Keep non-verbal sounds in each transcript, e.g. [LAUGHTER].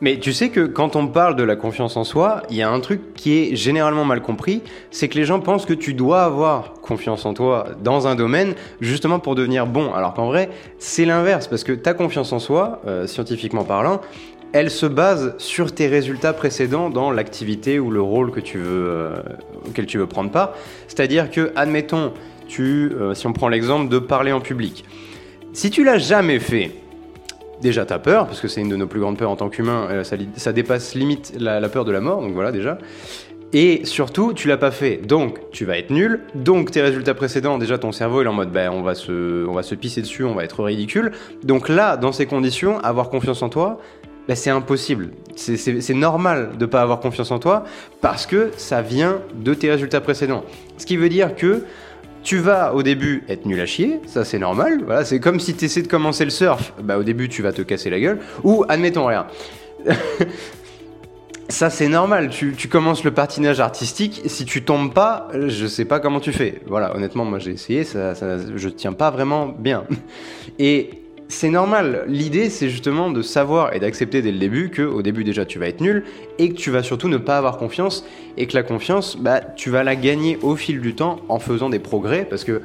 Mais tu sais que quand on parle de la confiance en soi, il y a un truc qui est généralement mal compris, c'est que les gens pensent que tu dois avoir confiance en toi dans un domaine justement pour devenir bon, alors qu'en vrai c'est l'inverse, parce que ta confiance en soi, euh, scientifiquement parlant, elle se base sur tes résultats précédents dans l'activité ou le rôle que tu veux, euh, auquel tu veux prendre part. C'est-à-dire que, admettons, tu, euh, si on prend l'exemple de parler en public, si tu l'as jamais fait, déjà tu as peur, parce que c'est une de nos plus grandes peurs en tant qu'humain, euh, ça, dépasse limite la, peur de la mort, donc voilà déjà. Et surtout, tu l'as pas fait, donc tu vas être nul, donc tes résultats précédents, déjà ton cerveau est en mode ben on va se, on va se pisser dessus, on va être ridicule. Donc là, dans ces conditions, avoir confiance en toi, ben c'est impossible. C'est normal de ne pas avoir confiance en toi parce que ça vient de tes résultats précédents. Ce qui veut dire que tu vas au début être nul à chier, ça c'est normal. Voilà, c'est comme si tu essaies de commencer le surf, bah au début tu vas te casser la gueule. Ou admettons rien. [LAUGHS] ça c'est normal, tu, commences le patinage artistique, si tu tombes pas, je sais pas comment tu fais. Voilà, honnêtement moi j'ai essayé, ça, ça, je tiens pas vraiment bien. Et c'est normal. L'idée, c'est justement de savoir et d'accepter dès le début que, au début déjà, tu vas être nul et que tu vas surtout ne pas avoir confiance et que la confiance, bah, tu vas la gagner au fil du temps en faisant des progrès parce que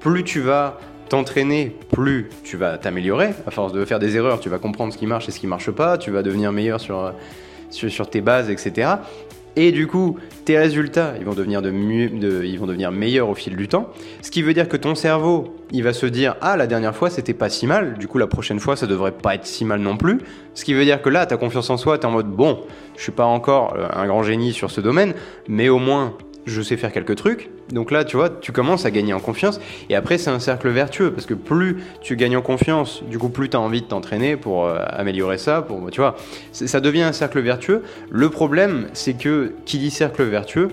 plus tu vas t'entraîner, plus tu vas t'améliorer. À force de faire des erreurs, tu vas comprendre ce qui marche et ce qui marche pas. Tu vas devenir meilleur sur, sur, sur tes bases, etc. Et du coup, tes résultats, ils vont devenir, de mieux, ils vont devenir meilleurs au fil du temps. Ce qui veut dire que ton cerveau, il va se dire Ah, la dernière fois, c'était pas si mal. Du coup, la prochaine fois, ça devrait pas être si mal non plus. Ce qui veut dire que là, ta confiance en soi, tu es en mode Bon, je suis pas encore euh, un grand génie sur ce domaine, mais au moins, je sais faire quelques trucs. Donc là, tu vois, tu commences à gagner en confiance. Et après, c'est un cercle vertueux parce que plus tu gagnes en confiance, du coup, plus tu as envie de t'entraîner pour euh, améliorer ça. Pour, tu vois, ça devient un cercle vertueux. Le problème, c'est que qui dit cercle vertueux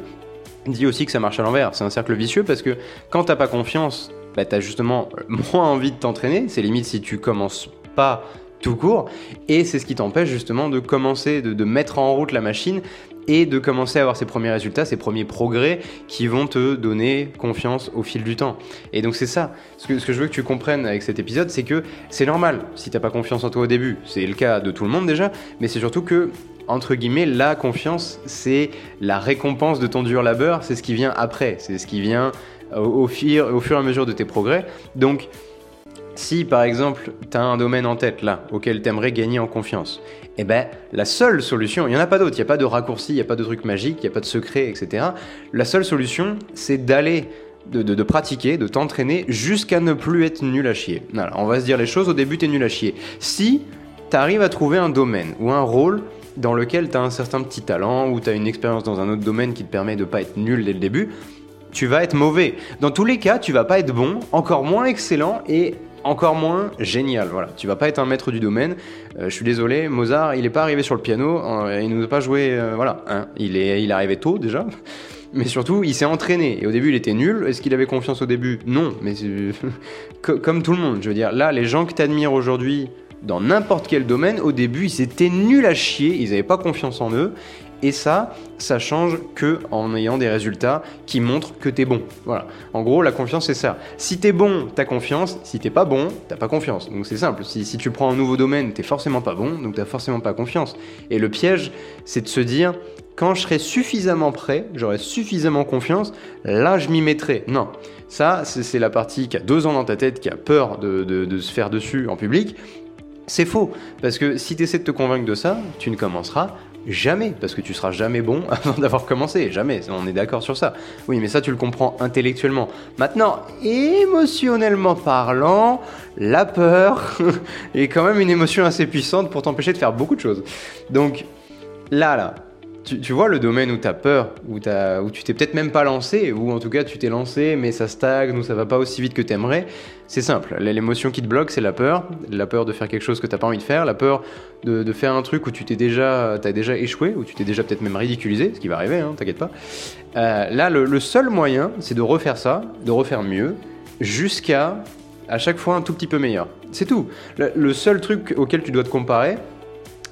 dit aussi que ça marche à l'envers. C'est un cercle vicieux parce que quand t'as pas confiance, bah, tu as justement [LAUGHS] moins envie de t'entraîner. C'est limite si tu commences pas tout court. Et c'est ce qui t'empêche justement de commencer, de, mettre en route la machine et de commencer à avoir ces premiers résultats, ces premiers progrès qui vont te donner confiance au fil du temps. Et donc c'est ça, ce que, je veux que tu comprennes avec cet épisode, c'est que c'est normal si t'as pas confiance en toi au début, c'est le cas de tout le monde déjà, mais c'est surtout que entre guillemets, la confiance, c'est la récompense de ton dur labeur, c'est ce qui vient après, c'est ce qui vient fur, au fur et à mesure de tes progrès. Donc, si par exemple tu as un domaine en tête là auquel tu aimerais gagner en confiance, eh ben la seule solution, il n'y en a pas d'autre, il n'y a pas de raccourci, il n'y a pas de truc magique, il n'y a pas de secret, etc. La seule solution, c'est d'aller de, pratiquer, de t'entraîner jusqu'à ne plus être nul à chier. on va se dire les choses, au début tu es nul à chier. Si tu arrives à trouver un domaine ou un rôle dans lequel tu as un certain petit talent ou tu as une expérience dans un autre domaine qui te permet de pas être nul dès le début, tu vas être mauvais. Dans tous les cas, tu vas pas être bon, encore moins excellent et encore moins génial. Voilà, tu vas pas être un maître du domaine. Euh, je suis désolé, Mozart, il est pas arrivé sur le piano, euh, il nous a pas joué. Euh, voilà, hein. il est, il arrivé tôt déjà. [LAUGHS] Mais surtout, il s'est entraîné. Et au début, il était nul. Est-ce qu'il avait confiance au début? Non. Mais [LAUGHS] comme tout le monde, je veux dire, là, les gens que tu admires aujourd'hui dans n'importe quel domaine, au début, ils étaient nuls à chier. Ils n'avaient pas confiance en eux. Et ça, ça change que en ayant des résultats qui montrent que t'es bon. Voilà. En gros, la confiance, c'est ça. Si t'es bon, t'as confiance. Si t'es pas bon, t'as pas confiance. Donc c'est simple. Si, tu prends un nouveau domaine, t'es forcément pas bon, donc t'as forcément pas confiance. Et le piège, c'est de se dire, quand je serai suffisamment prêt, j'aurai suffisamment confiance, là je m'y mettrai. Non. Ça, c'est la partie qui a deux ans dans ta tête, qui a peur de, de se faire dessus en public. C'est faux, parce que si tu essaies de te convaincre de ça, tu ne commenceras Jamais, parce que tu seras jamais bon [LAUGHS] avant d'avoir commencé, jamais, on est d'accord sur ça. Oui, mais ça tu le comprends intellectuellement. Maintenant, émotionnellement parlant, la peur [LAUGHS] est quand même une émotion assez puissante pour t'empêcher de faire beaucoup de choses. Donc là, là, tu, vois le domaine où tu as peur, où, où tu t'es peut-être même pas lancé, ou en tout cas tu t'es lancé mais ça stagne ou ça va pas aussi vite que t'aimerais, c'est simple. L'émotion qui te bloque, c'est la peur. La peur de faire quelque chose que t'as pas envie de faire, la peur de, faire un truc où tu t'es déjà, déjà échoué, où tu t'es déjà peut-être même ridiculisé, ce qui va arriver, hein, t'inquiète pas. Euh, là, le, seul moyen, c'est de refaire ça, de refaire mieux, jusqu'à à chaque fois un tout petit peu meilleur. C'est tout. le seul truc auquel tu dois te comparer,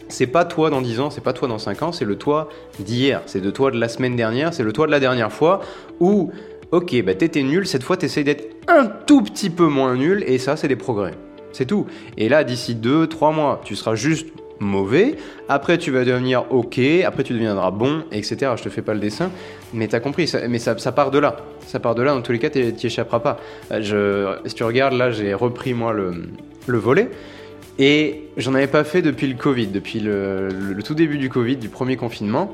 c'est pas toi dans 10 ans, c'est pas toi dans 5 ans, c'est le toi d'hier, c'est de toi de la semaine dernière, c'est le toi de la dernière fois où, ok, bah t'étais nul, cette fois t'essayes d'être un tout petit peu moins nul et ça c'est des progrès. C'est tout. Et là, d'ici 2-3 mois, tu seras juste mauvais, après tu vas devenir ok, après tu deviendras bon, etc. Je te fais pas le dessin, mais t'as compris, mais ça, ça, part de là. Ça part de là, dans tous les cas, t'y échapperas pas. Euh, je, si tu regardes, là, j'ai repris moi le, le volet. Et j'en avais pas fait depuis le Covid, depuis le, tout début du Covid, du premier confinement.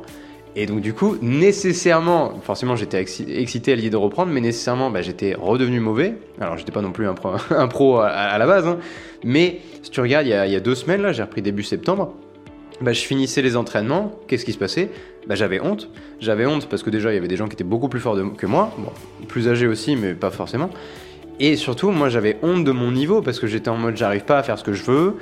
Et donc du coup, nécessairement, forcément j'étais excité à l'idée de reprendre, mais nécessairement bah, j'étais redevenu mauvais. Alors j'étais pas non plus un pro, [LAUGHS] à, la base, hein. mais si tu regardes, il y, a, deux semaines, là, j'ai repris début septembre, bah, je finissais les entraînements, qu'est-ce qui se passait? Bah, J'avais honte. J'avais honte parce que déjà il y avait des gens qui étaient beaucoup plus forts que moi, plus âgés aussi, mais pas forcément. Et surtout, moi j'avais honte de mon niveau parce que j'étais en mode j'arrive pas à faire ce que je veux,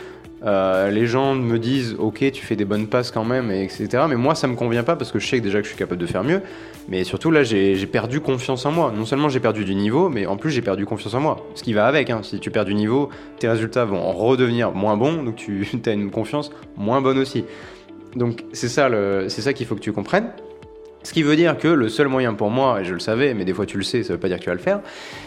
euh, les gens me disent ok tu fais des bonnes passes quand même etc mais moi ça me convient pas parce que je sais déjà que je suis capable de faire mieux. Mais surtout là j'ai perdu confiance en moi. Non seulement j'ai perdu du niveau mais en plus j'ai perdu confiance en moi. Ce qui va avec hein. si tu perds du niveau tes résultats vont redevenir moins bons donc tu [LAUGHS] as une confiance moins bonne aussi. Donc c'est ça, c'est ça qu'il faut que tu comprennes ce qui veut dire que le seul moyen pour moi, et je le savais, mais des fois tu le sais, ça veut pas dire que tu vas le faire,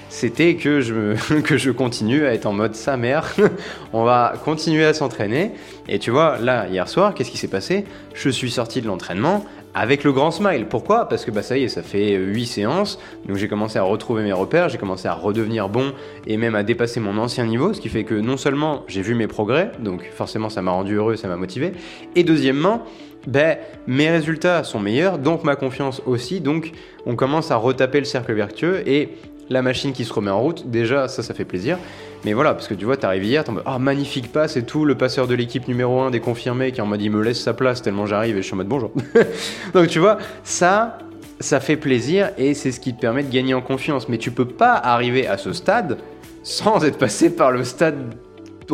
c'était que je, [LAUGHS] que je continue à être en mode sa mère. [LAUGHS] On va continuer à s'entraîner. Et tu vois, là, hier soir, qu'est-ce qui s'est passé? Je suis sorti de l'entraînement avec le grand smile. Pourquoi? Parce que bah ça y est, ça fait 8 séances, donc j'ai commencé à retrouver mes repères, j'ai commencé à redevenir bon et même à dépasser mon ancien niveau, ce qui fait que non seulement j'ai vu mes progrès, donc forcément ça m'a rendu heureux, ça m'a motivé, et deuxièmement, ben, mes résultats sont meilleurs, donc ma confiance aussi, donc on commence à retaper le cercle vertueux et la machine qui se remet en route, déjà ça ça fait plaisir. Mais voilà, parce que tu vois, t'arrives hier, t'es en mode oh, magnifique passe et tout, le passeur de l'équipe numéro 1 déconfirmé qui en mode il me laisse sa place tellement j'arrive et je suis en mode bonjour. [LAUGHS] Donc tu vois, ça, ça fait plaisir et c'est ce qui te permet de gagner en confiance. Mais tu peux pas arriver à ce stade sans être passé par le stade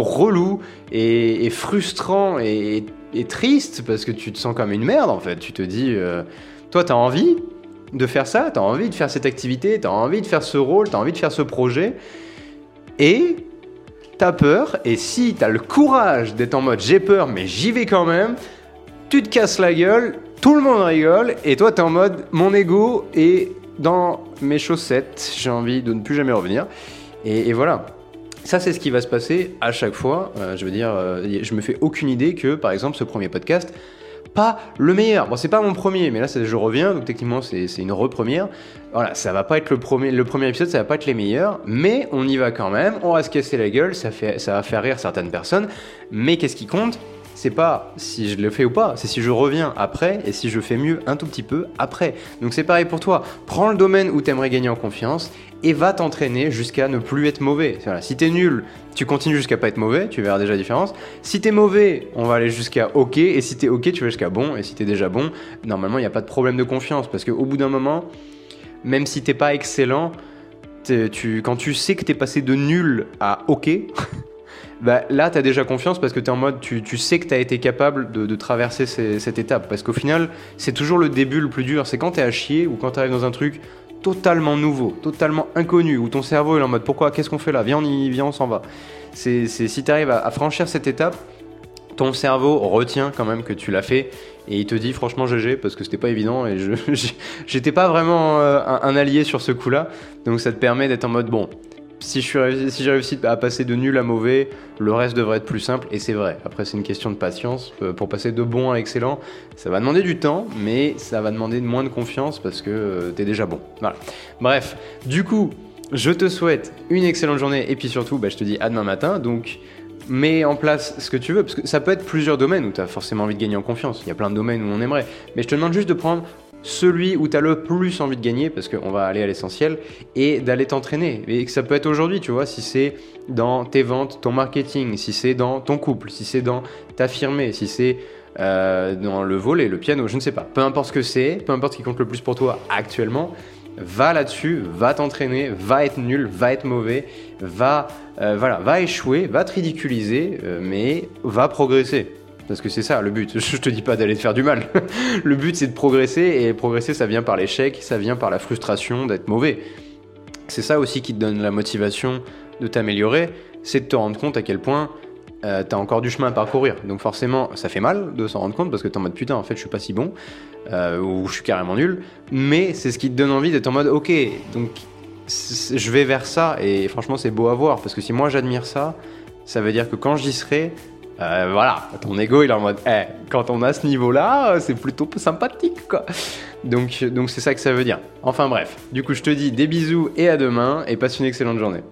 relou et, frustrant et, triste parce que tu te sens comme une merde en fait. Tu te dis, euh, toi t'as envie, de faire ça, tu as envie de faire cette activité, tu as envie de faire ce rôle, tu as envie de faire ce projet, et tu as peur, et si tu as le courage d'être en mode j'ai peur mais j'y vais quand même, tu te casses la gueule, tout le monde rigole, et toi tu es en mode mon ego est dans mes chaussettes, j'ai envie de ne plus jamais revenir, et, voilà. Ça, c'est ce qui va se passer à chaque fois. Euh, je veux dire, euh, je me fais aucune idée que, par exemple, ce premier podcast, pas le meilleur. Bon, c'est pas mon premier, mais là, je reviens, donc techniquement, c'est une re-première. Voilà, ça va pas être le premier, le premier épisode, ça va pas être les meilleurs, mais on y va quand même, on va se casser la gueule, ça, fait, ça va faire rire certaines personnes, mais qu'est-ce qui compte? C'est pas si je le fais ou pas, c'est si je reviens après et si je fais mieux un tout petit peu après. Donc c'est pareil pour toi. Prends le domaine où tu aimerais gagner en confiance et va t'entraîner jusqu'à ne plus être mauvais. Voilà. Si t'es nul, tu continues jusqu'à pas être mauvais, tu verras déjà la différence. Si t'es mauvais, on va aller jusqu'à ok, et si t'es ok, tu vas jusqu'à bon, et si t'es déjà bon, normalement il n'y a pas de problème de confiance parce qu'au bout d'un moment, même si t'es pas excellent, tu, quand tu sais que t'es passé de nul à ok, [LAUGHS] bah, là, tu as déjà confiance parce que tu es en mode, tu, sais que tu as été capable de, traverser cette étape. Parce qu'au final, c'est toujours le début le plus dur. C'est quand tu es à chier ou quand tu arrives dans un truc totalement nouveau, totalement inconnu, où ton cerveau est en mode, pourquoi, qu'est-ce qu'on fait là? Viens, on y on s'en va. C'est si tu arrives à, franchir cette étape, ton cerveau retient quand même que tu l'as fait et il te dit franchement GG parce que c'était pas évident et je [LAUGHS] j'étais pas vraiment euh, un, allié sur ce coup-là donc ça te permet d'être en mode bon si j'ai réussi à passer de nul à mauvais, le reste devrait être plus simple, et c'est vrai. Après, c'est une question de patience. Euh, pour passer de bon à excellent, ça va demander du temps, mais ça va demander moins de confiance parce que euh, t'es déjà bon. Voilà. Bref, du coup, je te souhaite une excellente journée, et puis surtout, bah, je te dis à demain matin. Donc, mets en place ce que tu veux, parce que ça peut être plusieurs domaines où tu as forcément envie de gagner en confiance. Il y a plein de domaines où on aimerait. Mais je te demande juste de prendre celui où tu as le plus envie de gagner, parce qu'on va aller à l'essentiel, et d'aller t'entraîner. Et que ça peut être aujourd'hui, tu vois, si c'est dans tes ventes, ton marketing, si c'est dans ton couple, si c'est dans t'affirmer, si c'est euh, dans le volet, le piano, je ne sais pas. Peu importe ce que c'est, peu importe ce qui compte le plus pour toi actuellement, va là-dessus, va t'entraîner, va être nul, va être mauvais, va, euh, voilà, va échouer, va te ridiculiser, euh, mais va progresser. Parce que c'est ça le but. [LAUGHS] Je te dis pas d'aller te faire du mal. [LAUGHS] le but c'est de progresser et progresser ça vient par l'échec, ça vient par la frustration d'être mauvais. C'est ça aussi qui te donne la motivation de t'améliorer, c'est de te rendre compte à quel point euh, t'as encore du chemin à parcourir. Donc forcément ça fait mal de s'en rendre compte parce que t'es en mode putain en fait je suis pas si bon euh, ou je suis carrément nul. Mais c'est ce qui te donne envie d'être en mode ok donc je vais vers ça et franchement c'est beau à voir parce que si moi j'admire ça, ça veut dire que quand j'y serai euh, voilà, ton ego il est en mode, eh, quand on a ce niveau-là, c'est plutôt sympathique quoi. Donc donc c'est ça que ça veut dire. Enfin bref, du coup je te dis des bisous et à demain et passe une excellente journée.